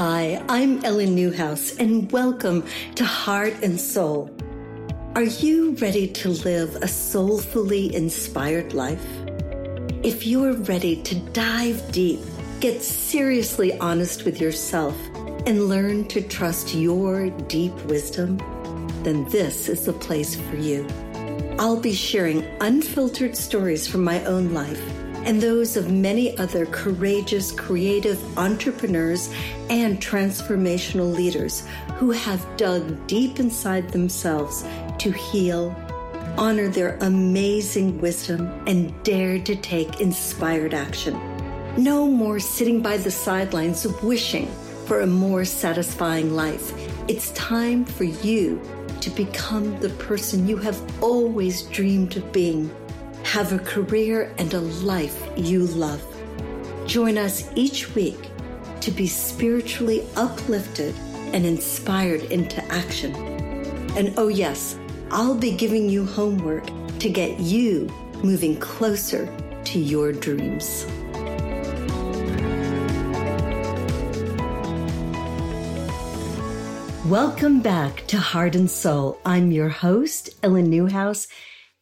Hi, I'm Ellen Newhouse, and welcome to Heart and Soul. Are you ready to live a soulfully inspired life? If you're ready to dive deep, get seriously honest with yourself, and learn to trust your deep wisdom, then this is the place for you. I'll be sharing unfiltered stories from my own life and those of many other courageous, creative entrepreneurs and transformational leaders who have dug deep inside themselves to heal, honor their amazing wisdom, and dared to take inspired action. No more sitting by the sidelines wishing for a more satisfying life. It's time for you to become the person you have always dreamed of being have a career and a life you love. Join us each week to be spiritually uplifted and inspired into action. And oh, yes, I'll be giving you homework to get you moving closer to your dreams. Welcome back to Heart and Soul. I'm your host, Ellen Newhouse,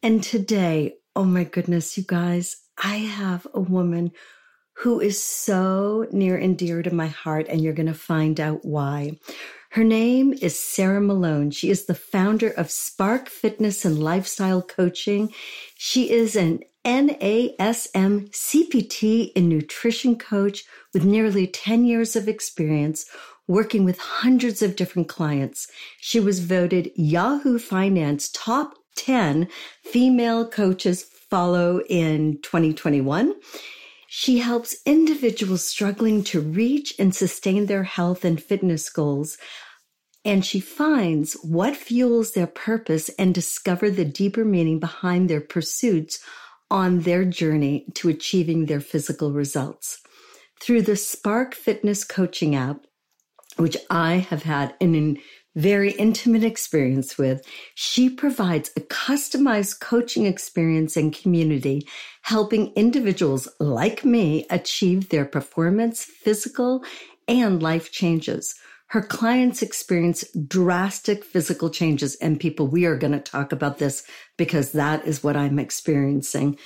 and today Oh my goodness, you guys, I have a woman who is so near and dear to my heart, and you're going to find out why. Her name is Sarah Malone. She is the founder of Spark Fitness and Lifestyle Coaching. She is an NASM CPT and nutrition coach with nearly 10 years of experience working with hundreds of different clients. She was voted Yahoo Finance top 10 female coaches follow in 2021. She helps individuals struggling to reach and sustain their health and fitness goals. And she finds what fuels their purpose and discover the deeper meaning behind their pursuits on their journey to achieving their physical results. Through the Spark Fitness Coaching app, which I have had an very intimate experience with, she provides a customized coaching experience and community, helping individuals like me achieve their performance, physical, and life changes. Her clients experience drastic physical changes and people, we are going to talk about this because that is what I'm experiencing.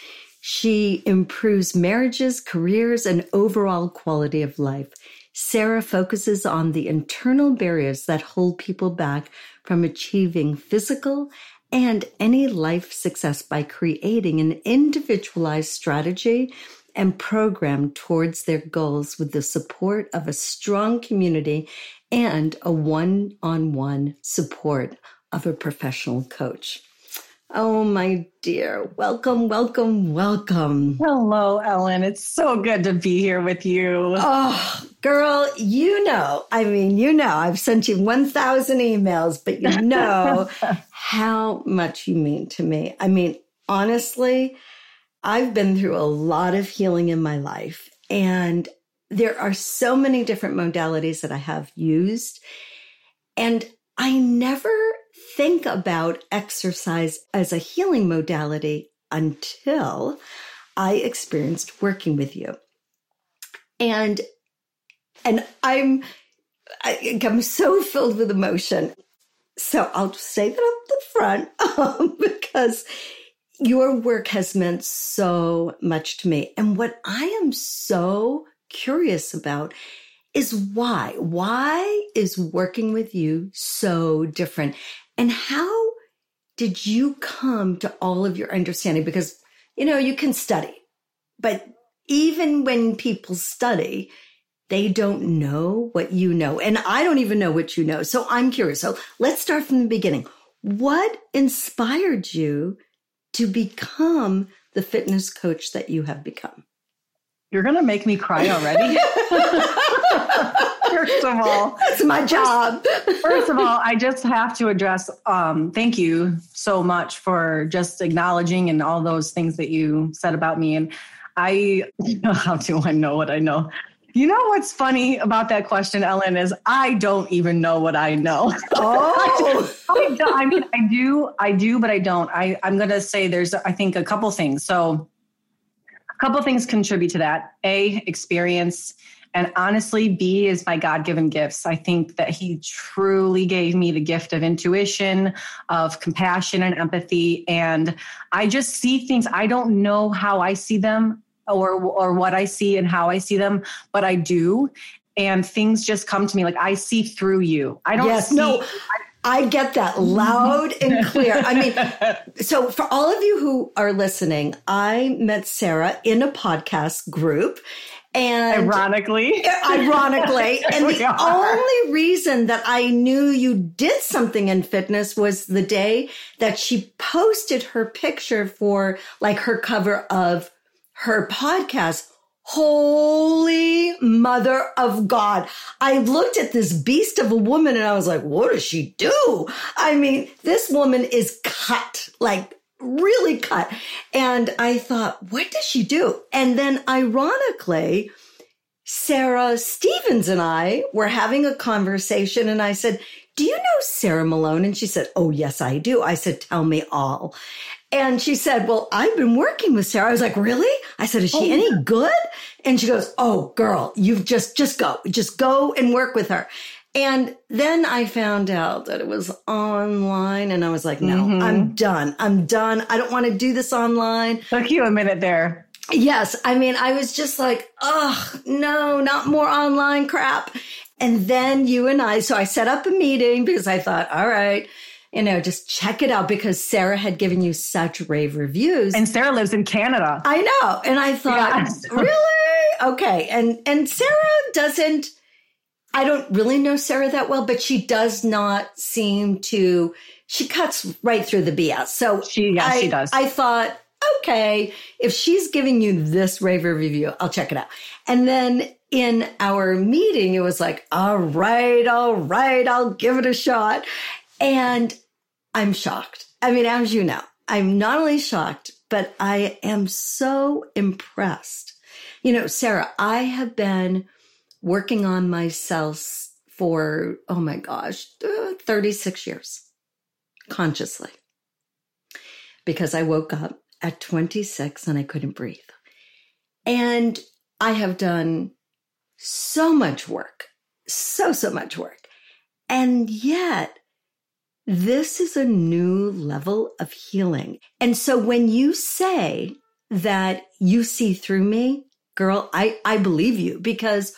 She improves marriages, careers, and overall quality of life. Sarah focuses on the internal barriers that hold people back from achieving physical and any life success by creating an individualized strategy and program towards their goals with the support of a strong community and a one on one support of a professional coach. Oh, my dear. Welcome, welcome, welcome. Hello, Ellen. It's so good to be here with you. Oh, girl, you know, I mean, you know, I've sent you 1,000 emails, but you know how much you mean to me. I mean, honestly, I've been through a lot of healing in my life, and there are so many different modalities that I have used. And I never think about exercise as a healing modality until I experienced working with you. And and I'm I, am so filled with emotion. So I'll just say that up the front um, because your work has meant so much to me. And what I am so curious about is why. Why is working with you so different? And how did you come to all of your understanding? Because, you know, you can study, but even when people study, they don't know what you know. And I don't even know what you know. So I'm curious. So let's start from the beginning. What inspired you to become the fitness coach that you have become? You're going to make me cry already. first of all, it's my job. first of all, I just have to address um, thank you so much for just acknowledging and all those things that you said about me. And I, how do I know what I know? You know what's funny about that question, Ellen, is I don't even know what I know. Oh, I, I, mean, I do, I do, but I don't. I, I'm going to say there's, I think, a couple things. So a couple things contribute to that. A, experience. And honestly, B is my God given gifts. I think that He truly gave me the gift of intuition, of compassion and empathy. And I just see things, I don't know how I see them or, or what I see and how I see them, but I do. And things just come to me like I see through you. I don't yes, see, no. I get that loud and clear. I mean, so for all of you who are listening, I met Sarah in a podcast group and ironically, ironically, and the only reason that I knew you did something in fitness was the day that she posted her picture for like her cover of her podcast. Holy mother of God. I looked at this beast of a woman and I was like, what does she do? I mean, this woman is cut, like really cut. And I thought, what does she do? And then ironically, Sarah Stevens and I were having a conversation and I said, do you know Sarah Malone? And she said, Oh, yes, I do. I said, Tell me all. And she said, Well, I've been working with Sarah. I was like, Really? I said, Is she oh, any yeah. good? And she goes, Oh, girl, you've just, just go, just go and work with her. And then I found out that it was online and I was like, no, mm-hmm. I'm done. I'm done. I don't want to do this online. Took you a minute there. Yes. I mean, I was just like, oh, no, not more online crap. And then you and I, so I set up a meeting because I thought, all right, you know, just check it out because Sarah had given you such rave reviews. And Sarah lives in Canada. I know. And I thought, really? Okay. And and Sarah doesn't I don't really know Sarah that well, but she does not seem to she cuts right through the BS. So she yeah, I, she does. I thought, okay, if she's giving you this rave review, I'll check it out. And then in our meeting, it was like, all right, all right, I'll give it a shot. And I'm shocked. I mean, as you know, I'm not only shocked, but I am so impressed. You know, Sarah, I have been working on myself for, oh my gosh, uh, 36 years consciously because I woke up at 26 and I couldn't breathe. And I have done so much work, so, so much work. And yet, this is a new level of healing. And so when you say that you see through me, girl, I, I believe you because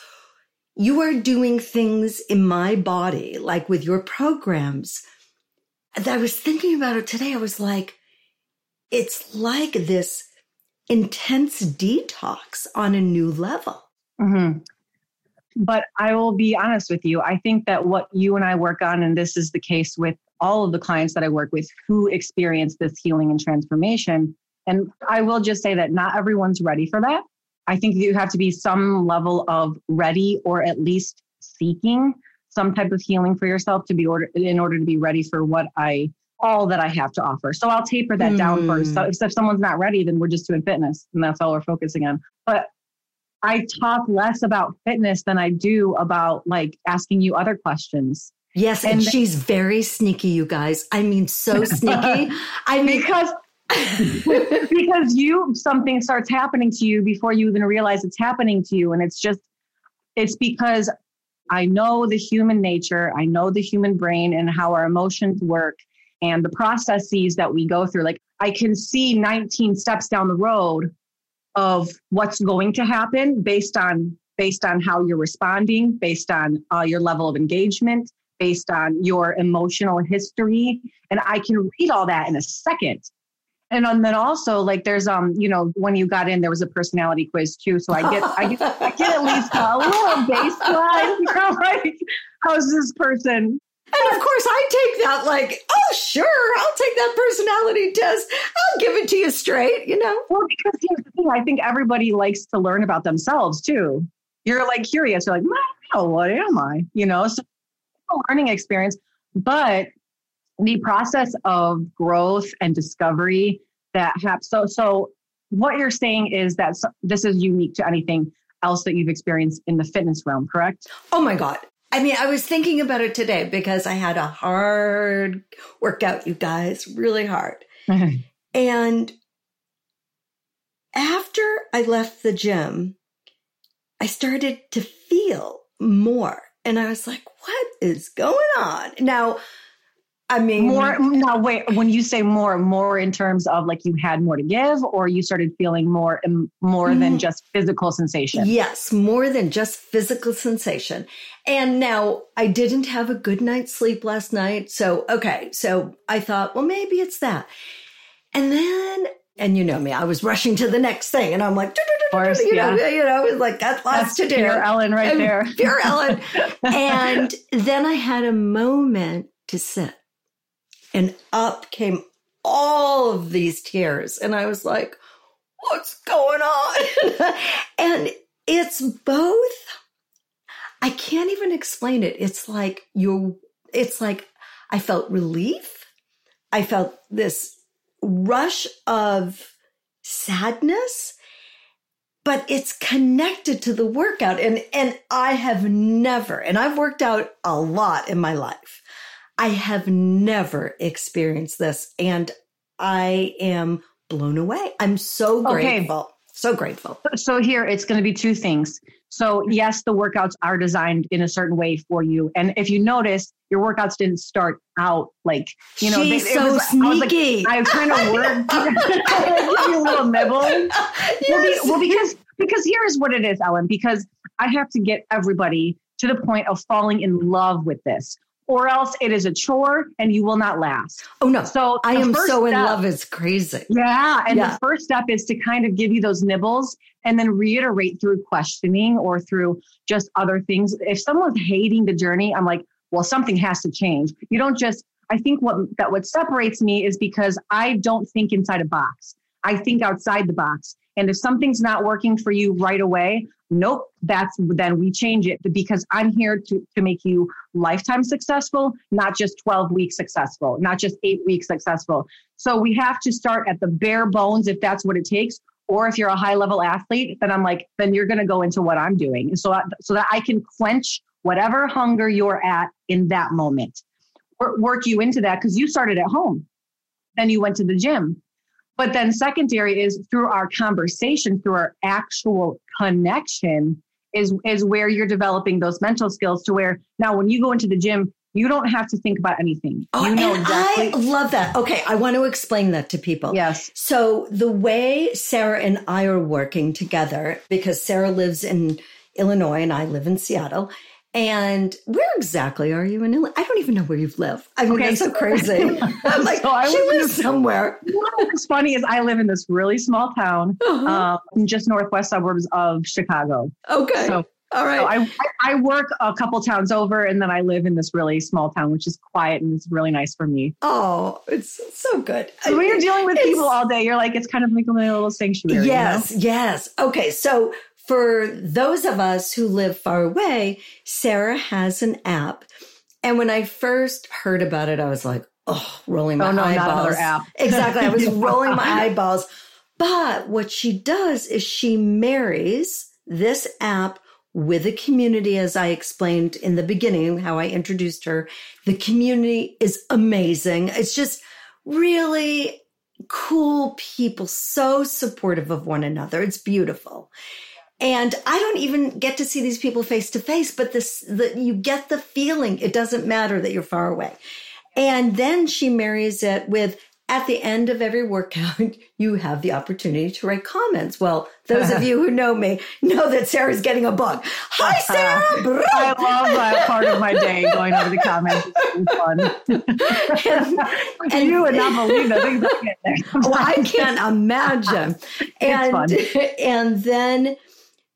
you are doing things in my body, like with your programs. That I was thinking about it today. I was like, it's like this intense detox on a new level. Mm-hmm. But I will be honest with you. I think that what you and I work on, and this is the case with all of the clients that I work with who experience this healing and transformation. And I will just say that not everyone's ready for that. I think you have to be some level of ready or at least seeking some type of healing for yourself to be order in order to be ready for what I all that I have to offer. So I'll taper that mm. down first. So if, if someone's not ready, then we're just doing fitness and that's all we're focusing on. But I talk less about fitness than I do about like asking you other questions. Yes, and, and she's very sneaky, you guys. I mean, so sneaky. I mean, because because you something starts happening to you before you even realize it's happening to you. And it's just it's because i know the human nature i know the human brain and how our emotions work and the processes that we go through. Like i can see 19 steps down the road of what's going to happen based on based on how you're responding based on uh, your level of engagement based on your emotional history. And i can read all that in a second and then also like there's um you know when you got in there was a personality quiz too. So i get i get i get at least a little baseline you know like how's this person? And of course i take that like oh sure i'll take that personality test. I'll give it to you straight you know? Well because here's the thing i think everybody likes to learn about themselves too. You're like curious you're like what am i? You know so a learning experience. But the process of growth and discovery that happens. So, so what you're saying is that this is unique to anything else that you've experienced in the fitness realm, correct? Oh my God. I mean, I was thinking about it today because I had a hard workout, you guys, really hard. and after I left the gym, I started to feel more. And I was like, what is going on? Now, I mean, more. Now, wait. When you say more, more in terms of like you had more to give, or you started feeling more, more mm, than just physical sensation. Yes, more than just physical sensation. And now I didn't have a good night's sleep last night, so okay. So I thought, well, maybe it's that. And then and you know me, I was rushing to the next thing, and I'm like, course, you yeah. know, you know, like got lots That's to do. Pure Ellen, right there. Pure Ellen. and then I had a moment to sit, and up came all of these tears, and I was like, "What's going on?" and it's both. I can't even explain it. It's like you. It's like I felt relief. I felt this rush of sadness but it's connected to the workout and and I have never and I've worked out a lot in my life. I have never experienced this and I am blown away. I'm so grateful. Okay. So grateful. So here it's going to be two things. So yes, the workouts are designed in a certain way for you. And if you notice, your workouts didn't start out like, you know, She's they, so was, sneaky. I, like, I kind of worked, give you a little nibble. Yes. Well, be, well, because, because here's what it is, Ellen, because I have to get everybody to the point of falling in love with this or else it is a chore and you will not last. Oh no. So I am so in love it's crazy. Yeah. And yeah. the first step is to kind of give you those nibbles and then reiterate through questioning or through just other things. If someone's hating the journey, I'm like, well, something has to change. You don't just I think what that what separates me is because I don't think inside a box. I think outside the box. And if something's not working for you right away, nope, that's then we change it because I'm here to, to make you lifetime successful, not just 12 weeks successful, not just eight weeks successful. So we have to start at the bare bones if that's what it takes. Or if you're a high level athlete, then I'm like, then you're going to go into what I'm doing. So, so that I can quench whatever hunger you're at in that moment. Work you into that because you started at home. Then you went to the gym but then secondary is through our conversation, through our actual connection is is where you're developing those mental skills to where now when you go into the gym, you don't have to think about anything. Oh, you know exactly. I love that. Okay, I want to explain that to people. Yes. So the way Sarah and I are working together, because Sarah lives in Illinois and I live in Seattle, and where exactly are you in Illinois? I don't even know where you live. I mean, okay, that's so crazy. I'm like, so I she lives somewhere. What's funny is I live in this really small town, uh-huh. um, just northwest suburbs of Chicago. Okay. So, all right. So I, I work a couple towns over, and then I live in this really small town, which is quiet and it's really nice for me. Oh, it's so good. So when you're dealing with people all day, you're like, it's kind of like a little sanctuary. Yes, you know? yes. Okay, so for those of us who live far away, Sarah has an app. And when I first heard about it, I was like, oh, rolling my oh, no, eyeballs. app. exactly. I was rolling my eyeballs. But what she does is she marries this app with a community, as I explained in the beginning, how I introduced her. The community is amazing. It's just really cool people, so supportive of one another. It's beautiful. And I don't even get to see these people face to face, but this, the, you get the feeling it doesn't matter that you're far away. And then she marries it with at the end of every workout, you have the opportunity to write comments. Well, those of you who know me know that Sarah's getting a book. Hi, uh-huh. Sarah! I love that part of my day going over the comments. It's fun. and, and, you would not believe the things I get there. well, I can't imagine. and, and then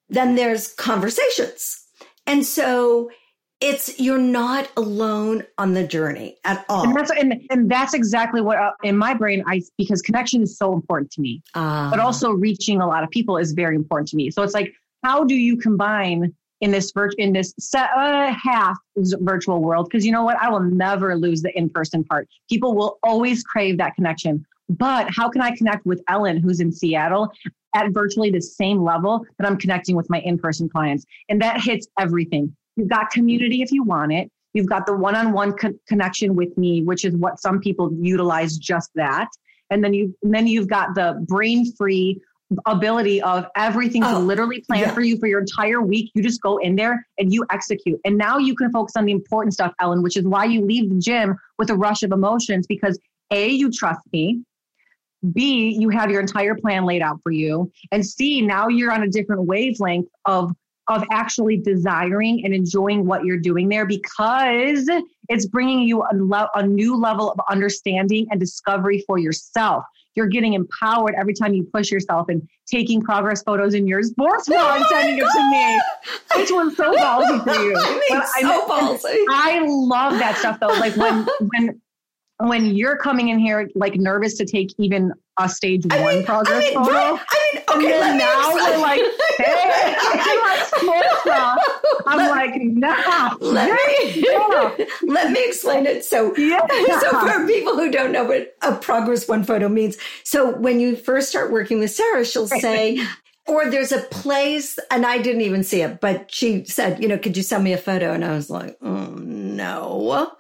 then there's conversations. And so it's you're not alone on the journey at all. And that's and, and that's exactly what uh, in my brain I because connection is so important to me. Uh, but also reaching a lot of people is very important to me. So it's like how do you combine in this vir- in this set, uh, half virtual world because you know what I will never lose the in-person part. People will always crave that connection. But how can I connect with Ellen, who's in Seattle, at virtually the same level that I'm connecting with my in person clients? And that hits everything. You've got community if you want it. You've got the one on one connection with me, which is what some people utilize just that. And then you and then you've got the brain free ability of everything to Oh, literally plan yeah. for you for your entire week. You just go in there and you execute. And now you can focus on the important stuff, Ellen, which is why you leave the gym with a rush of emotions because A, you trust me. B, you have your entire plan laid out for you. And C, now you're on a different wavelength of of actually desiring and enjoying what you're doing there because it's bringing you a, le- a new level of understanding and discovery for yourself. You're getting empowered every time you push yourself and taking progress photos in your sports bra and Oh my sending it to me. Which one's so ballsy for you? I mean, But I- so ballsy. I love that stuff though. Like when when when you're coming in here like nervous to take even a stage I one mean, progress I mean, photo. right, I mean, And okay, then let me now explain. we're like, hey, I'm like, sports. I'm Let- like, nah. let me yeah. let me explain it. So, Yeah. so for people who don't know what a progress one photo means, so when you first start working with Sarah, she'll say, or there's a place, and I didn't even see it, but she said, you know, could you send me a photo? And I was like, oh no,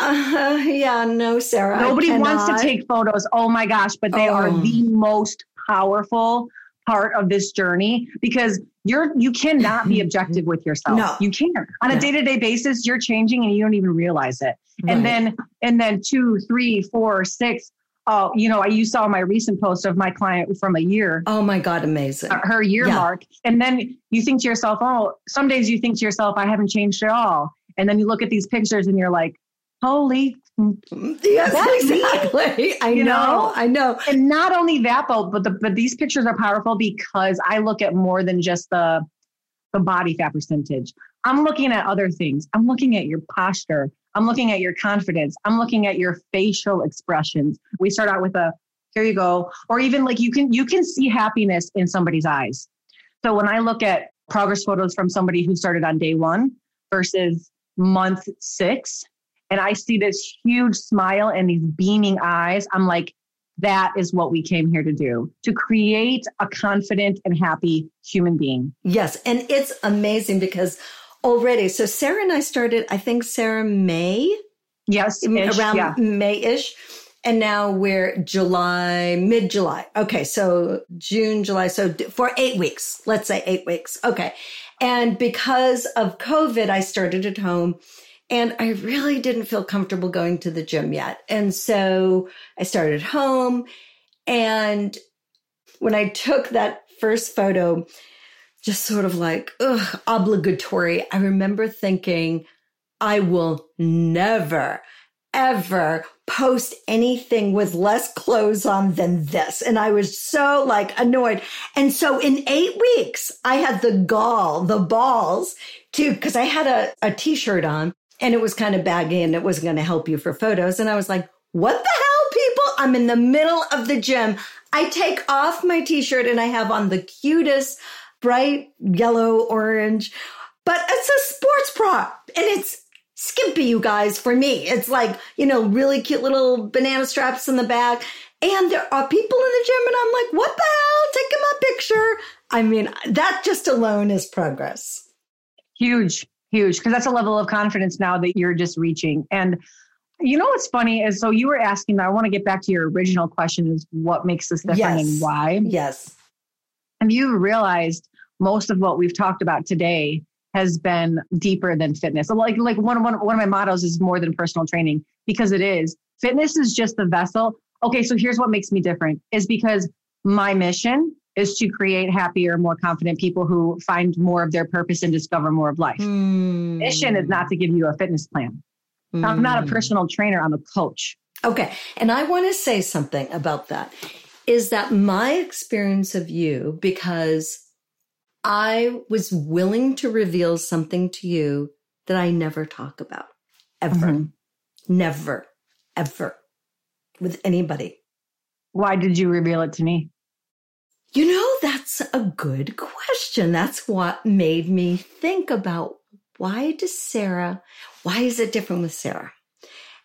uh, yeah, no, Sarah, Nobody wants to take photos. Oh my gosh, but they are Oh. the most powerful part of this journey because you're you cannot be objective with yourself. No. You can't. On a day-to-day basis, you're changing and you don't even realize it. Right. And then and then two, three, four, six. Oh, you know, I you saw my recent post of my client from a year, oh my god, amazing. her year Yeah. mark. And then you think to yourself, oh, some days you think to yourself, I haven't changed at all. And then you look at these pictures and you're like, holy Yes, exactly. I You know, know? I know. and not only that but but the, but these pictures are powerful because i look at more than just the the body fat percentage. I'm looking at other things. I'm looking at your posture. I'm looking at your confidence. I'm looking at your facial expressions. We start out with a here you go. Or even like you can you can see happiness in somebody's eyes. So when i look at progress photos from somebody who started on day one versus month six and i see this huge smile and these beaming eyes i'm like that is what we came here to do to create a confident and happy human being. Yes, and it's amazing because already, so Sarah and I started, I think Sarah May, Yes, around yeah. May-ish, and now we're July, mid-July. Okay, so June, July, so for eight weeks, let's say eight weeks. Okay, and because of COVID, I started at home. And I really didn't feel comfortable going to the gym yet. And so I started home. And when I took that first photo, just sort of like, ugh, obligatory, I remember thinking, I will never, ever post anything with less clothes on than this. And I was so like annoyed. And so in eight weeks, I had the gall, the balls to, cause I had a, a t-shirt on and it was kind of baggy and it wasn't going to help you for photos. And I was like, what the hell, people? I'm in the middle of the gym. I take off my t-shirt and I have on the cutest bright yellow, orange, but it's a sports bra and it's skimpy, you guys, for me. It's like, you know, really cute little banana straps in the back. And there are people in the gym and I'm like, what the hell? Taking my picture. I mean, that just alone is progress. Huge, huge, because that's a level of confidence now that you're just reaching. And you know what's funny is so you were asking, I want to get back to your original question is what makes this different Yes. and why? Yes. Have you realized most of what we've talked about today has been deeper than fitness? So like like one, one, one of my mottos is more than personal training because it is. Fitness is just the vessel. Okay, so here's what makes me different is because my mission is to create happier, more confident people who find more of their purpose and discover more of life. Hmm. Mission is not to give you a fitness plan. I'm not a Hmm. personal trainer, I'm a coach. Okay. And I want to say something about that is that my experience of you, because I was willing to reveal something to you that I never talk about ever, Mhm. never, ever with anybody. Why did you reveal it to me? You know, that's a good question. That's what made me think about why does Sarah, why is it different with Sarah?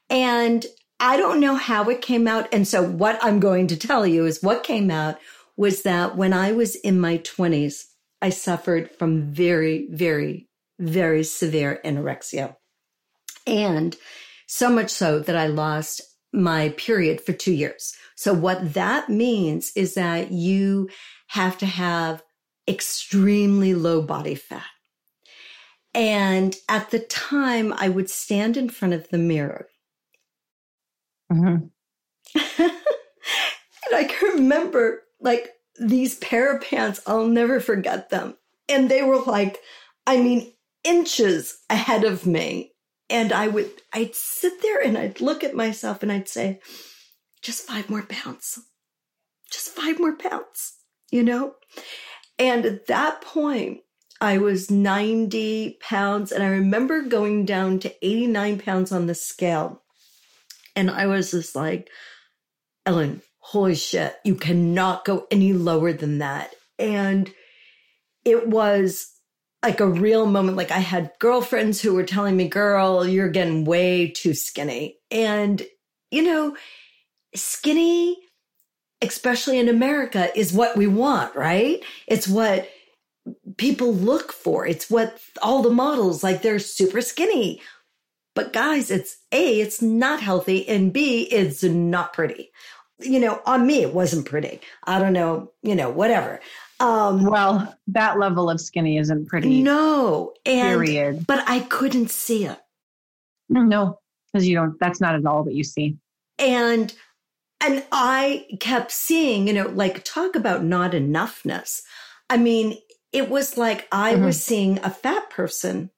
And I don't know how it came out. And so what I'm going to tell you is what came out was that when I was in my 20s, I suffered from very, very, very severe anorexia. And so much so that I lost my period for two years. So what that means is that you have to have extremely low body fat. And at the time, I would stand in front of the mirror. Mm-hmm. and I can remember like these pair of pants, I'll never forget them. And they were like, I mean, inches ahead of me. And I would, I'd sit there and I'd look at myself and I'd say, just five more pounds, just five more pounds, you know? And at that point, I was 90 pounds and I remember going down to 89 pounds on the scale. And I was just like, Ellen, holy shit, you cannot go any lower than that. And it was like a real moment. Like I had girlfriends who were telling me, girl, you're getting way too skinny. And, you know, skinny, especially in America, is what we want, right? It's what people look for. It's what all the models like they're super skinny. But guys, it's A, it's not healthy, and B, it's not pretty you know, on me, it wasn't pretty. I don't know, you know, whatever. Um, well, that level of skinny isn't pretty. No. And, period. But I couldn't see it. No, because you don't, that's not at all what you see. And, and I kept seeing, you know, like talk about not enoughness. I mean, it was like I mm-hmm. was seeing a fat person.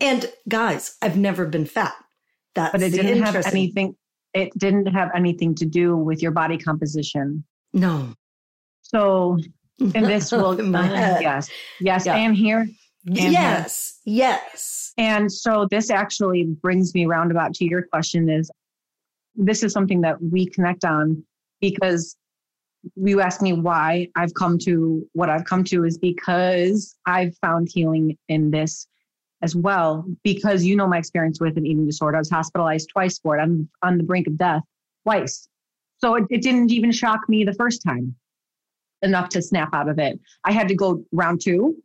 And guys, I've never been fat. That's but it didn't have anything it didn't have anything to do with your body composition. No. So, and this will, yes, yes, yeah. and here. And yes, yes. And so this actually brings me roundabout to your question is this is something that we connect on because you ask me why I've come to what I've come to is because I've found healing in this as well because you know my experience with an eating disorder. I was hospitalized twice for it. I'm on the brink of death twice. So it, it didn't even shock me the first time enough to snap out of it. I had to go round two,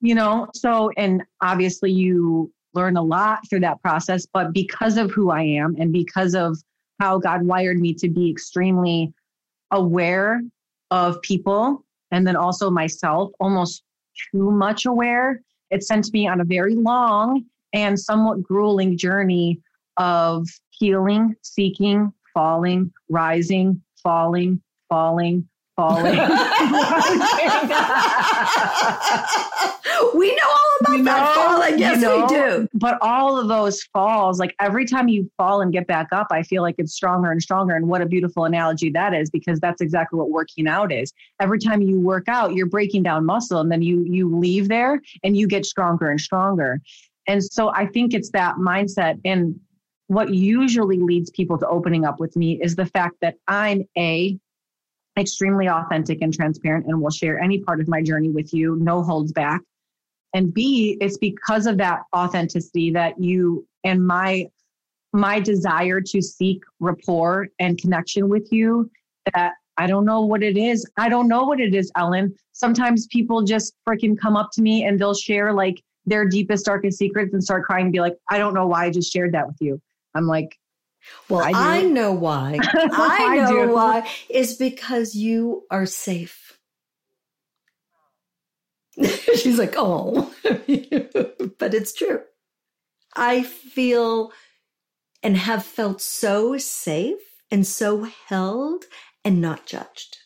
you know? So, and obviously you learn a lot through that process, but because of who I am and because of how God wired me to be extremely aware of people and then also myself, almost too much aware it sent me on a very long and somewhat grueling journey of healing, seeking, falling, rising, falling, falling, falling. we about you that falling. Yes, you know, we do. But all of those falls, like every time you fall and get back up, I feel like it's stronger and stronger. And what a beautiful analogy that is, because that's exactly what working out is. Every time you work out, you're breaking down muscle, and then you you leave there and you get stronger and stronger. And so I think it's that mindset. And what usually leads people to opening up with me is the fact that I'm a extremely authentic and transparent and will share any part of my journey with you, no holds back. And B, it's because of that authenticity that you and my my desire to seek rapport and connection with you that I don't know what it is. I don't know what it is, Ellen. Sometimes people just freaking come up to me and they'll share like their deepest, darkest secrets and start crying and be like, I don't know why I just shared that with you. I'm like, well, I, I know why. I know I why. Is because you are safe. She's like, oh, but it's true. I feel and have felt so safe and so held and not judged.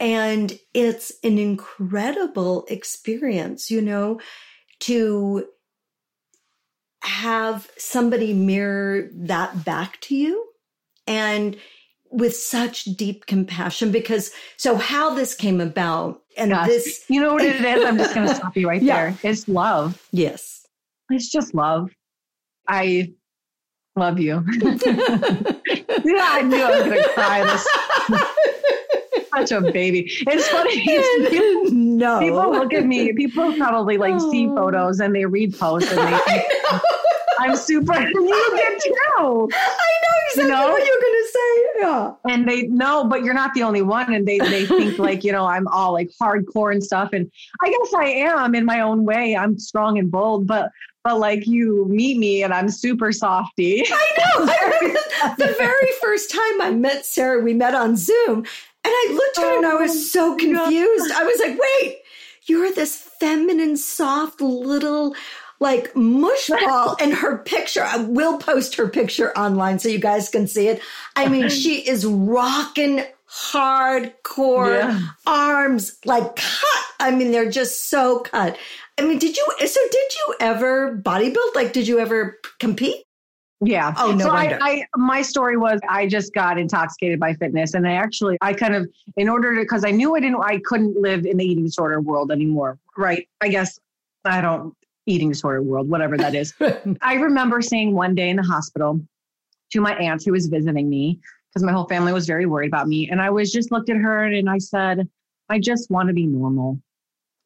And it's an incredible experience, you know, to have somebody mirror that back to you and with such deep compassion because so how this came about and yes. this you know what it is i'm just going to stop you right yeah. there it's love yes it's just love i love you yeah i knew i was going to cry this such a baby it's funny no people look at me people probably like oh. see photos and they read posts and they I'm super. you get too. I know exactly you know? what you're gonna say. Yeah. And they know, but you're not the only one. And they they think like you know I'm all like hardcore and stuff. And I guess I am in my own way. I'm strong and bold, but but like you meet me and I'm super softy. I know. I remember the very first time I met Sarah, we met on Zoom. And I looked at her and I was oh, so confused. I was like, wait, you're this feminine, soft little like mush ball and her picture. I will post her picture online so you guys can see it. I mean, she is rocking hardcore yeah. arms like cut. I mean, they're just so cut. I mean, did you, so did you ever bodybuild? Like, did you ever compete? Yeah. Oh no. So wonder. I, I, my story was I just got intoxicated by fitness, and I actually I kind of in order to because I knew I didn't I couldn't live in the eating disorder world anymore. Right. I guess I don't eating disorder world, whatever that is. I remember saying one day in the hospital to my aunt who was visiting me because my whole family was very worried about me, and I was just looked at her and I said, I just want to be normal.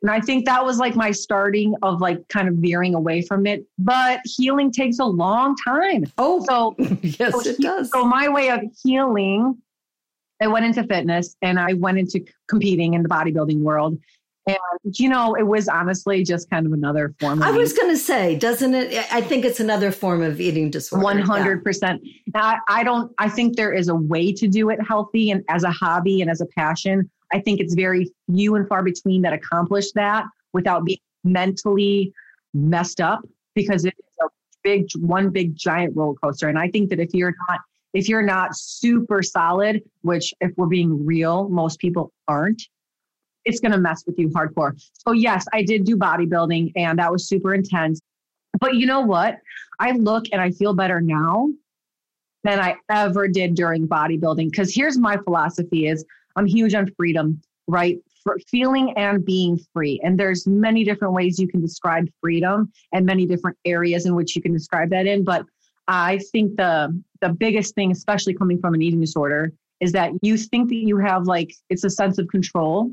And I think that was like my starting of like kind of veering away from it. But healing takes a long time. Oh, so yes, so it does. So my way of healing, I went into fitness and I went into competing in the bodybuilding world. And you know, it was honestly just kind of another form. I was going to say, doesn't it? I think it's another form of eating disorder. One hundred percent. I don't. I think there is a way to do it healthy and as a hobby and as a passion. I think it's very few and far between that accomplish that without being mentally messed up because it's a big, one big giant roller coaster. And I think that if you're not, if you're not super solid, which if we're being real, most people aren't, it's going to mess with you hardcore. So yes, I did do bodybuilding and that was super intense. But you know what? I look and I feel better now than I ever did during bodybuilding. Because here's my philosophy is I'm huge on freedom, right? For feeling and being free. And there's many different ways you can describe freedom and many different areas in which you can describe that in. But I think the the biggest thing, especially coming from an eating disorder, is that you think that you have like it's a sense of control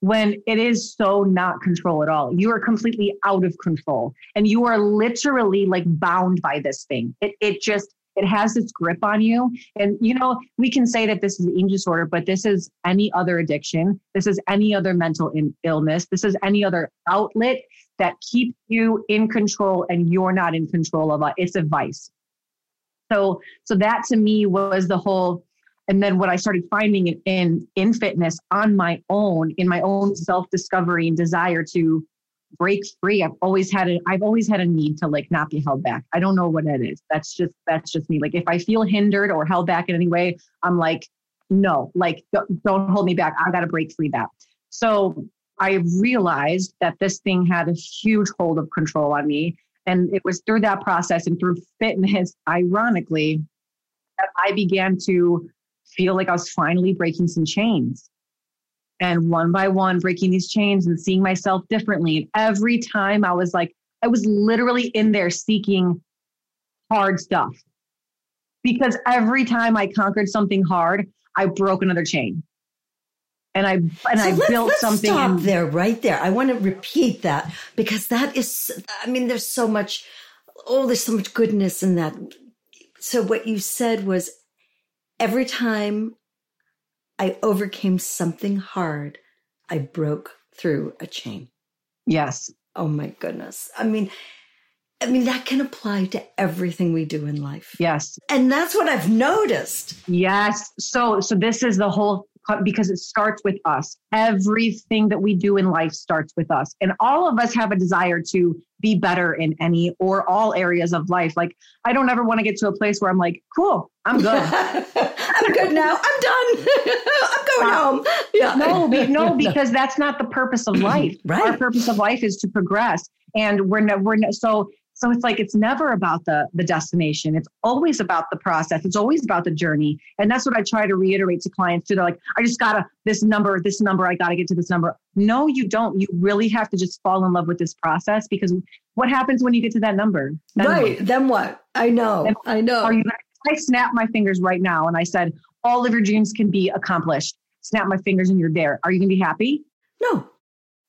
when it is so not control at all. You are completely out of control and you are literally like bound by this thing. It, it just, it has its grip on you. And, you know, we can say that this is an eating disorder, but this is any other addiction. This is any other mental in- illness. This is any other outlet that keeps you in control and you're not in control of it. It's a vice. So, so that to me was the whole, and then what I started finding in in fitness on my own, in my own self discovery and desire to break free i've always had a i've always had a need to like not be held back. I don't know what it is. That's just that's just me. Like if i feel hindered or held back in any way i'm like no like don't hold me back. I got to break free that so i realized that this thing had a huge hold of control on me. And it was through that process and through fitness ironically that i began to feel like i was finally breaking some chains and one by one breaking these chains and seeing myself differently. And every time I was like, I was literally in there seeking hard stuff because every time I conquered something hard, I broke another chain. And I and so I let's, built let's something. Stop in- there, right there. I want to repeat that because that is. I mean, there's so much. Oh, there's so much goodness in that. So what you said was, every time I overcame something hard. I broke through a chain. Yes. Oh my goodness. I mean, I mean, that can apply to everything we do in life. Yes. And that's what I've noticed. Yes. So, so this is the whole Uh, because it starts with us. Everything that we do in life starts with us. And all of us have a desire to be better in any or all areas of life. Like, I don't ever want to get to a place where I'm like, cool, I'm good. I'm good now. I'm done. I'm going home. Yeah. No, no, because that's not the purpose of life. right. Our purpose of life is to progress. And we're, no, we're no, so so it's like it's never about the the destination. It's always about the process. It's always about the journey. And that's what I try to reiterate to clients too. They're like, I just gotta this number, this number, I gotta get to this number. No, you don't. You really have to just fall in love with this process because what happens when you get to that number? Then right. What? Then what? I know. Then I know. Are you I snap my fingers right now and I said, all of your dreams can be accomplished. Snap my fingers and you're there. Are you gonna be happy? No.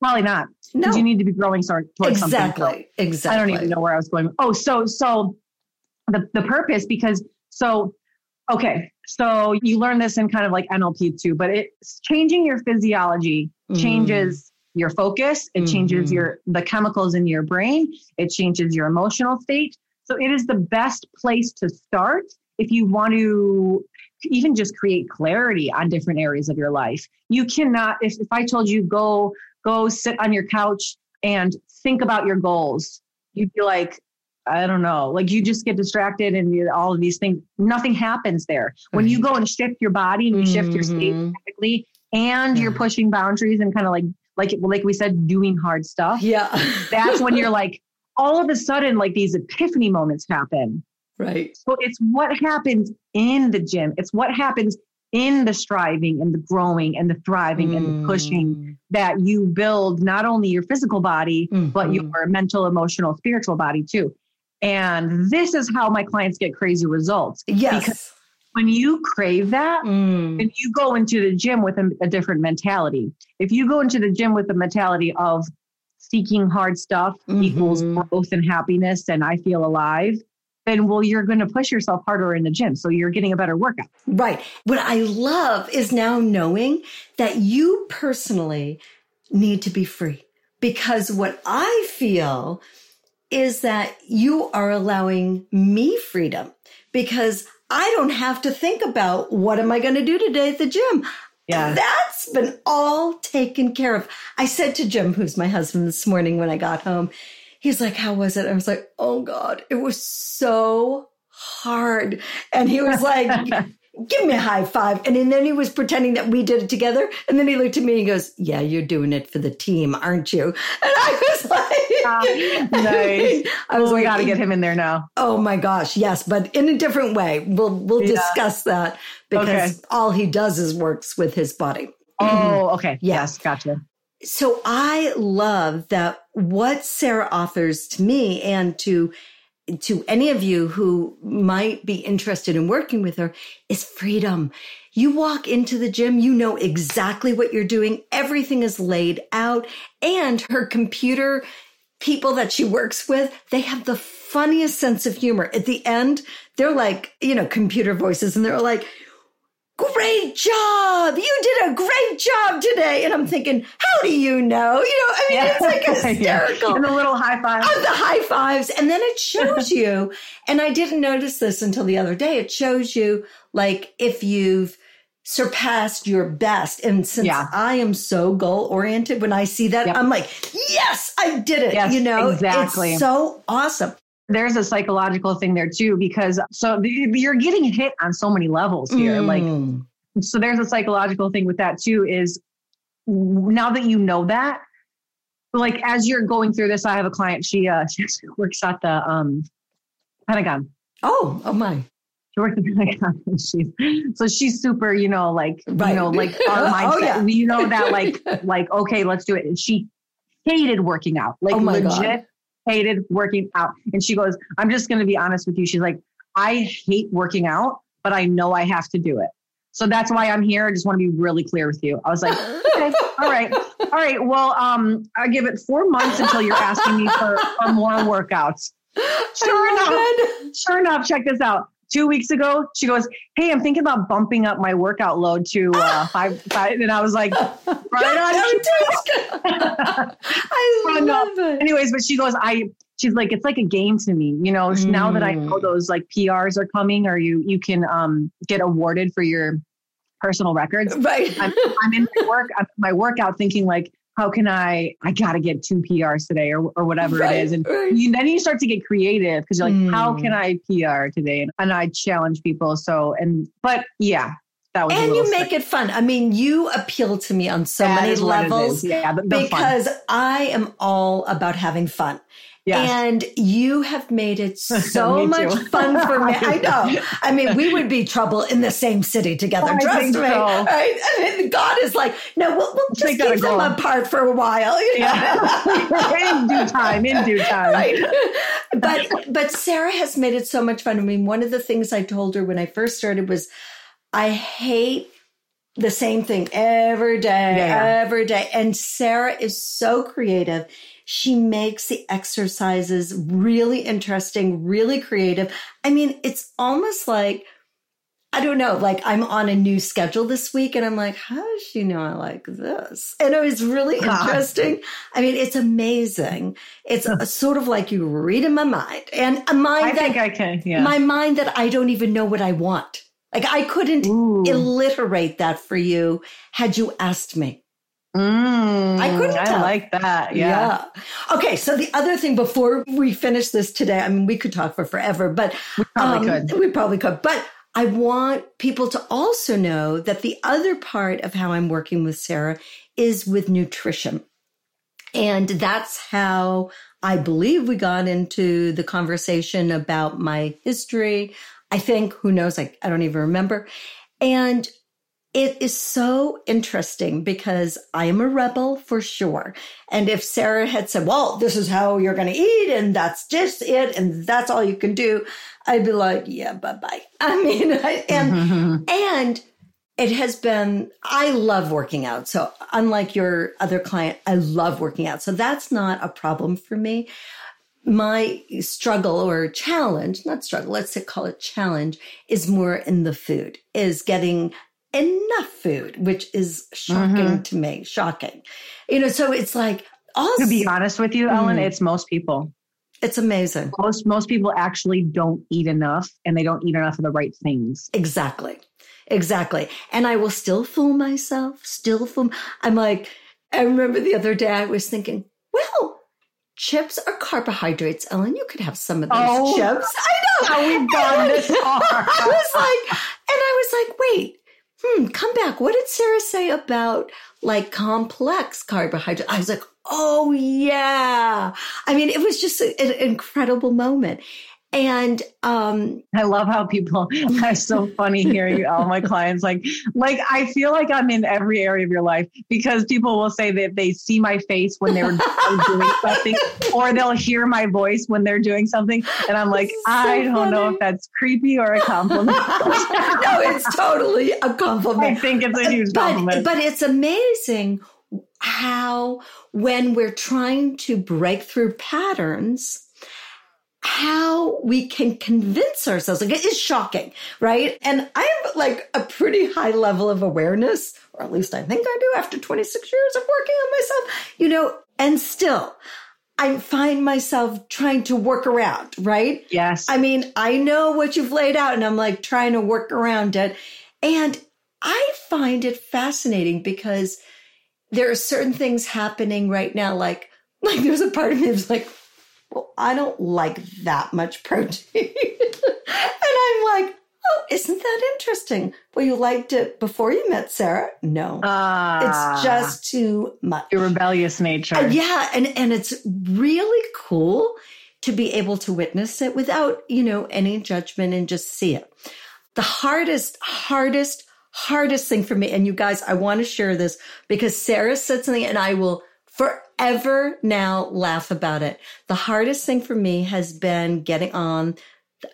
Probably not. No. You need to be growing towards exactly. something. Exactly. Exactly. I don't even know where I was going. Oh, so so the the purpose because so okay. So you learn this in kind of like NLP too, but it's changing your physiology mm. changes your focus. It mm-hmm. changes your the chemicals in your brain. It changes your emotional state. So it is the best place to start if you want to even just create clarity on different areas of your life. You cannot, if, if I told you go, go sit on your couch and think about your goals, you'd be like, I don't know, like you just get distracted and you, all of these things, nothing happens there. When you go and shift your body and you mm-hmm. shift your state mm-hmm. and you're pushing boundaries and kind of like, like, like we said, doing hard stuff. Yeah. that's when you're like, all of a sudden, like these epiphany moments happen. Right. So it's what happens in the gym. It's what happens in the striving and the growing and the thriving mm. and the pushing mm. that you build not only your physical body, mm-hmm. but your mental, emotional, spiritual body too. And this is how my clients get crazy results. Yes. Because when you crave that mm. and you go into the gym with a, a different mentality, if you go into the gym with the mentality of seeking hard stuff mm-hmm. equals growth and happiness and I feel alive, then well, you're going to push yourself harder in the gym. So you're getting a better workout. Right. What I love is now knowing that you personally need to be free because what I feel is that you are allowing me freedom because I don't have to think about what am I going to do today at the gym. Yeah. That's been all taken care of. I said to Jim, who's my husband this morning when I got home, he's like, How was it? I was like, Oh God, it was so hard. And he was like, Give me a high five. And then he was pretending that we did it together. And then he looked at me and goes, Yeah, you're doing it for the team, aren't you? And I was like, Nice. I was well, we got to get him in there now. Oh my gosh. Yes. But in a different way. We'll, we'll yeah. discuss that because okay. all he does is works with his body. Oh, okay. Yes. Gotcha. So I love that what Sarah offers to me and to to any of you who might be interested in working with her is freedom. You walk into the gym, you know exactly what you're doing. Everything is laid out and her computer people that she works with, they have the funniest sense of humor. At the end, they're like, you know, computer voices and they're like, great job. You did a great job today. And I'm thinking, how do you know? You know, I mean, yeah. it's like hysterical. yeah. And the little high fives. Oh, the high fives. And then it shows you, and I didn't notice this until the other day. It shows you like if you've surpassed your best. And since yeah. I am so goal oriented, when I see that, yep. I'm like, yes, I did it. Yes, you know, exactly. It's so awesome there's a psychological thing there too because so you're getting hit on so many levels here mm. like so there's a psychological thing with that too is now that you know that like as you're going through this i have a client she uh she works at the um pentagon. Oh oh my. She works at the pentagon. She's so she's super you know like right. you know like our mindset. oh, yeah. you know that like like okay let's do it. And she hated working out. Like oh legit God hated working out. And she goes, I'm just going to be honest with you. She's like, I hate working out, but I know I have to do it. So that's why I'm here. I just want to be really clear with you. I was like, okay, all right, all right. Well, um, I give it four months until you're asking me for, for more workouts. Sure enough, sure enough, check this out two weeks ago, she goes, Hey, I'm thinking about bumping up my workout load to uh, five, five. And I was like, Right on. I love it. Anyways, but she goes, I, she's like, it's like a game to me. You know, mm. now that I know mm. those like PRs are coming or you, you can um, get awarded for your personal records. Right. I'm, I'm in my work, my workout thinking like, how can I, I got to get two PRs today or, or whatever right, it is. And right. you, then you start to get creative because you're like, mm. how can I PR today? And, and I challenge people. So, and, but yeah, that and you make sick. it fun. I mean, you appeal to me on so that many levels yeah, because fun. I am all about having fun. And you have made it so much fun for me. I know. I mean, we would be trouble in the same city together. I trust me. So. Right? I mean, God is like, no, we'll, we'll just keep them apart for a while. You know? yeah. in due time. In due time. Right. But but Sarah has made it so much fun. I mean, one of the things I told her when I first started was, I hate the same thing every day, yeah. every day. And Sarah is so creative she makes the exercises really interesting, really creative. I mean, it's almost like, I don't know, like I'm on a new schedule this week and I'm like, how does she know I like this? And it was really interesting. I mean, it's amazing. It's a, sort of like you read in my mind and a mind I that think I can, yeah. my mind that I don't even know what I want. Like I couldn't Ooh. alliterate that for you had you asked me. Mm, I couldn't. I like that. Yeah. yeah. Okay. So the other thing before we finish this today, I mean, we could talk for forever, but we probably um, could. We probably could. But I want people to also know that the other part of how I'm working with Sarah is with nutrition. And that's how I believe we got into the conversation about my history. I think, who knows? I, I don't even remember. And it is so interesting because I am a rebel for sure. And if Sarah had said, well, this is how you're going to eat and that's just it and that's all you can do, I'd be like, yeah, bye bye. I mean, I, and, and it has been, I love working out. So unlike your other client, I love working out. So that's not a problem for me. My struggle or challenge, not struggle, let's call it challenge, is more in the food, is getting enough food, which is shocking mm-hmm. to me. Shocking. You know, so it's like also, to be honest with you, Ellen, mm, it's most people. It's amazing. Most most people actually don't eat enough and they don't eat enough of the right things. Exactly. Exactly. And I will still fool myself, still fool. I'm like, I remember the other day I was thinking, well, chips are carbohydrates, Ellen. You could have some of those oh, chips. I know. How we've gone this far. I was like, and I was like, wait, hmm, come back. What did Sarah say about like complex carbohydrates? I was like, oh yeah. I mean, it was just an incredible moment. And um, I love how people are so funny hearing all my clients like like I feel like I'm in every area of your life because people will say that they see my face when they're doing something or they'll hear my voice when they're doing something and I'm like so I don't funny. know if that's creepy or a compliment. no, it's totally a compliment. I think it's a huge compliment. But, but it's amazing how when we're trying to break through patterns how we can convince ourselves. Like it is shocking, right? And I have like a pretty high level of awareness, or at least I think I do after 26 years of working on myself, you know, and still I find myself trying to work around, right? Yes. I mean, I know what you've laid out and I'm like trying to work around it. And I find it fascinating because there are certain things happening right now, like, like there's a part of me that's like, well, I don't like that much protein. and I'm like, oh, isn't that interesting? Well, you liked it before you met Sarah? No. It's just too much. Your rebellious nature. Uh, yeah. And, and it's really cool to be able to witness it without, you know, any judgment and just see it. The hardest, hardest, hardest thing for me, and you guys, I want to share this because Sarah said something and I will forever now laugh about it. The hardest thing for me has been getting on the,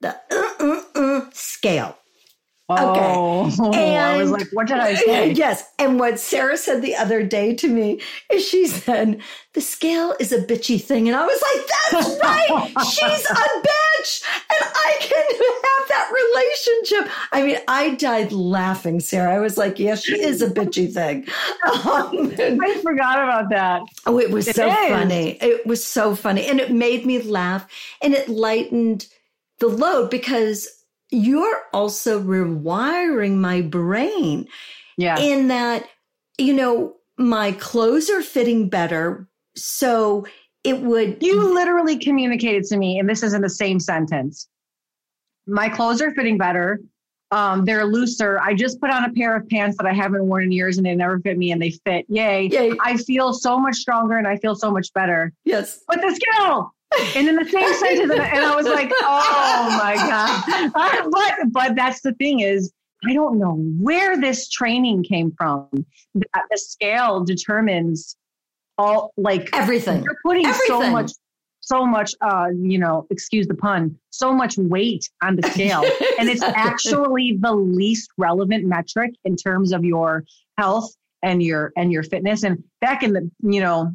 the uh, uh, uh, scale. Oh, okay. And, I was like, what did I say? Yes. And what Sarah said the other day to me is she said, the scale is a bitchy thing. And I was like, that's right. She's a bitch. And I can have that relationship. I mean, I died laughing, Sarah. I was like, yes, she is a bitchy thing. Um, I forgot about that. Oh, it was it so is. funny. It was so funny. And it made me laugh and it lightened the load because you're also rewiring my brain. Yeah. In that, you know, my clothes are fitting better. So it would. You literally communicated to me, and this is in the same sentence. My clothes are fitting better. Um, they're looser. I just put on a pair of pants that I haven't worn in years and they never fit me and they fit. Yay. Yay. I feel so much stronger and I feel so much better. Yes. But the skill, and in the same sentence, and, and I was like, "Oh my god!" But but that's the thing is, I don't know where this training came from. That the scale determines all like everything. You're putting everything. so much, so much. Uh, you know, excuse the pun. So much weight on the scale, and it's actually the least relevant metric in terms of your health and your and your fitness. And back in the you know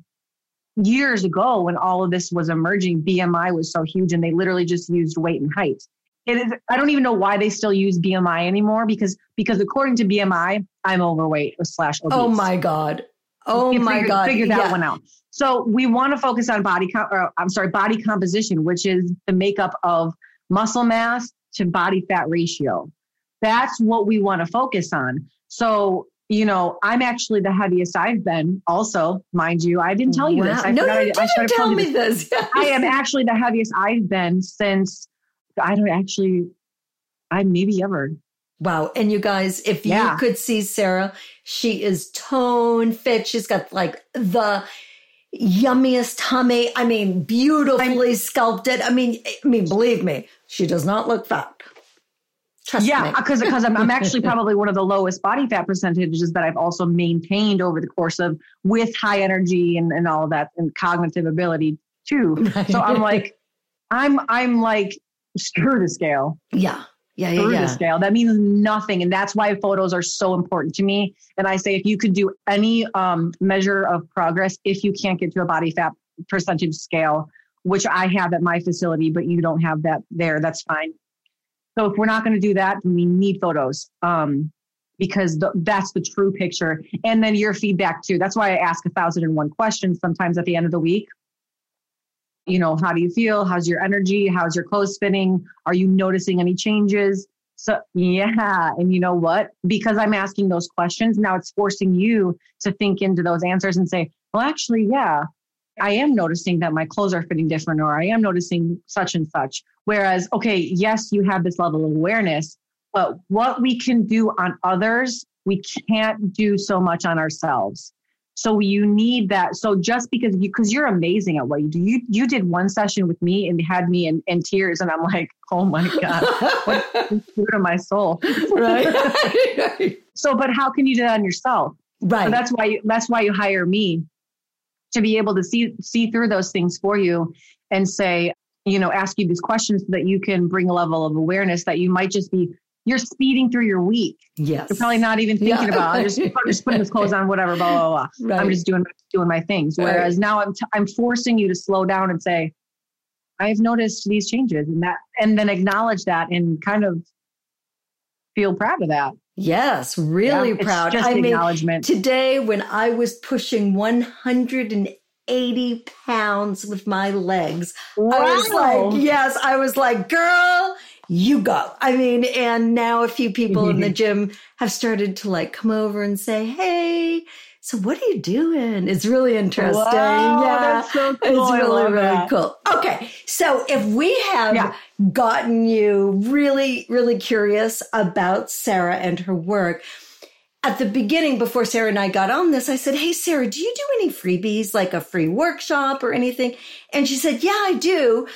years ago when all of this was emerging, BMI was so huge and they literally just used weight and height. It is, I don't even know why they still use BMI anymore because because according to BMI, I'm overweight slash oh obese. Oh my god! Oh you my figure, god! Figure that yeah. one out. So we want to focus on body. Com- or, I'm sorry, body composition, which is the makeup of muscle mass to body fat ratio. that's what we want to focus on. So, you know, I'm actually the heaviest I've been, also, mind you. I didn't tell you wow. this. I no, you I, didn't I tell me this. this. I am actually the heaviest I've been since I don't actually, I maybe ever. Wow. And you guys, if yeah. you could see Sarah, she is tone fit. She's got like the yummiest tummy. I mean, beautifully I'm, sculpted. I mean, I mean, believe me, she does not look fat. Trust yeah, because because I'm, I'm actually probably one of the lowest body fat percentages that I've also maintained over the course of with high energy and, and all of that and cognitive ability too. So I'm like, I'm I'm like screw the scale. Yeah. Yeah, yeah, yeah. the scale. That means nothing. And that's why photos are so important to me. And I say if you could do any um, measure of progress, if you can't get to a body fat percentage scale, which I have at my facility, but you don't have that there, that's fine. So if we're not going to do that, we need photos um, because that's the true picture. And then your feedback too. That's why I ask a thousand and one questions sometimes at the end of the week. You know, how do you feel? How's your energy? How's your clothes fitting? Are you noticing any changes? So, yeah. And you know what? Because I'm asking those questions, now it's forcing you to think into those answers and say, well, actually, yeah, I am noticing that my clothes are fitting different, or I am noticing such and such. Whereas, okay, yes, you have this level of awareness, but what we can do on others, we can't do so much on ourselves. So you need that. So just because you, because you're amazing at what you do, you you did one session with me and had me in, in tears, and I'm like, oh my god, what to my soul, right? so, but how can you do that on yourself? Right. So that's why you, that's why you hire me to be able to see see through those things for you and say, you know, ask you these questions so that you can bring a level of awareness that you might just be you're speeding through your week. Yes. You're probably not even thinking yeah. about it. Just, just putting this clothes on, whatever, blah, blah, blah. Right. I'm just doing doing my things. Whereas right. now I'm t- I'm forcing you to slow down and say, I've noticed these changes and that and then acknowledge that and kind of feel proud of that. Yes, really yeah, proud. I mean, today when I was pushing 180 pounds with my legs, wow. I was like, yes, I was like, girl, you go. I mean, and now a few people in the gym have started to like come over and say, hey, so what are you doing? It's really interesting. Wow, yeah, that's so cool. It's really, really that. cool. Okay. So if we have yeah. gotten you really, really curious about Sarah and her work, at the beginning, before Sarah and I got on this, I said, Hey, Sarah, do you do any freebies, like a free workshop or anything? And she said, Yeah, I do.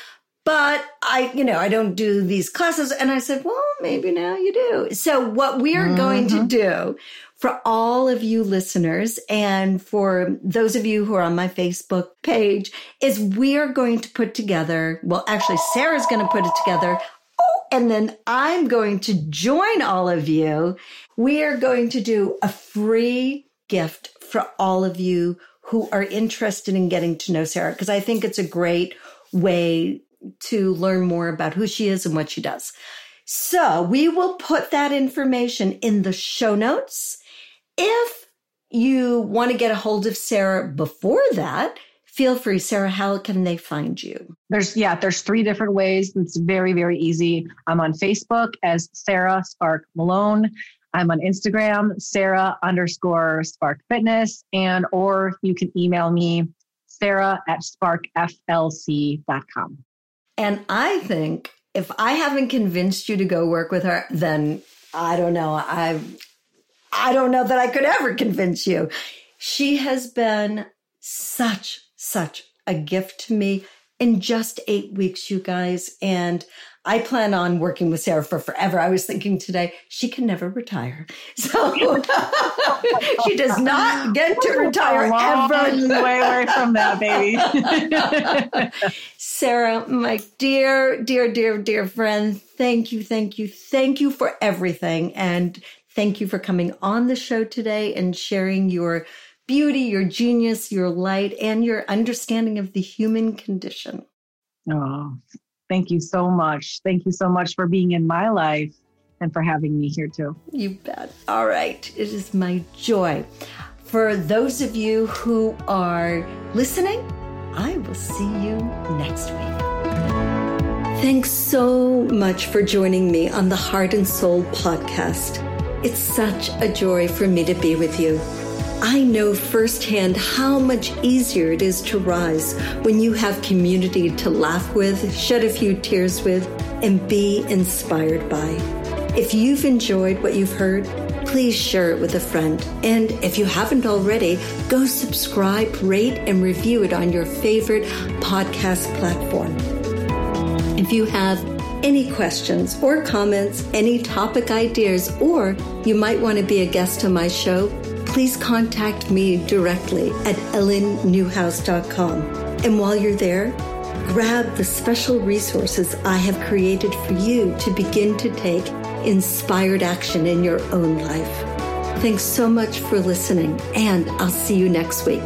But I, you know, I don't do these classes. And I said, well, maybe now you do. So what we are mm-hmm. going to mm-hmm. do for all of you listeners and for those of you who are on my Facebook page is we are going to put together, well, actually, Sarah's going to put it together. Oh, and then I'm going to join all of you. We are going to do a free gift for all of you who are interested in getting to know Sarah, because I think it's a great way to learn more about who she is and what she does. So we will put that information in the show notes. If you want to get a hold of Sarah before that, feel free. Sarah, how can they find you? There's, yeah, there's three different ways. It's very, very easy. I'm on Facebook as Sarah Spark Malone. I'm on Instagram, Sarah underscore Spark Fitness, and or you can email me, Sarah at sparkflc.com. And I think if I haven't convinced you to go work with her, then I don't know. I I don't know that I could ever convince you. She has been such, such a gift to me in just eight weeks, you guys. And I plan on working with Sarah for forever. I was thinking today, she can never retire. So she does not get to retire ever. Way away from that, baby. Sarah, my dear, dear, dear, dear friend, thank you, thank you, thank you for everything. And Thank you for coming on the show today and sharing your beauty, your genius, your light, and your understanding of the human condition. Oh, thank you so much. Thank you so much for being in my life and for having me here too. You bet. All right. It is my joy. For those of you who are listening, I will see you next week. Thanks so much for joining me on the Heart and Soul podcast. It's such a joy for me to be with you. I know firsthand how much easier it is to rise when you have community to laugh with, shed a few tears with, and be inspired by. If you've enjoyed what you've heard, please share it with a friend. And if you haven't already, go subscribe, rate, and review it on your favorite podcast platform. If you have any questions or comments, any topic ideas, or you might want to be a guest on my show, please contact me directly at ellennewhouse.com. And while you're there, grab the special resources I have created for you to begin to take inspired action in your own life. Thanks so much for listening, and I'll see you next week.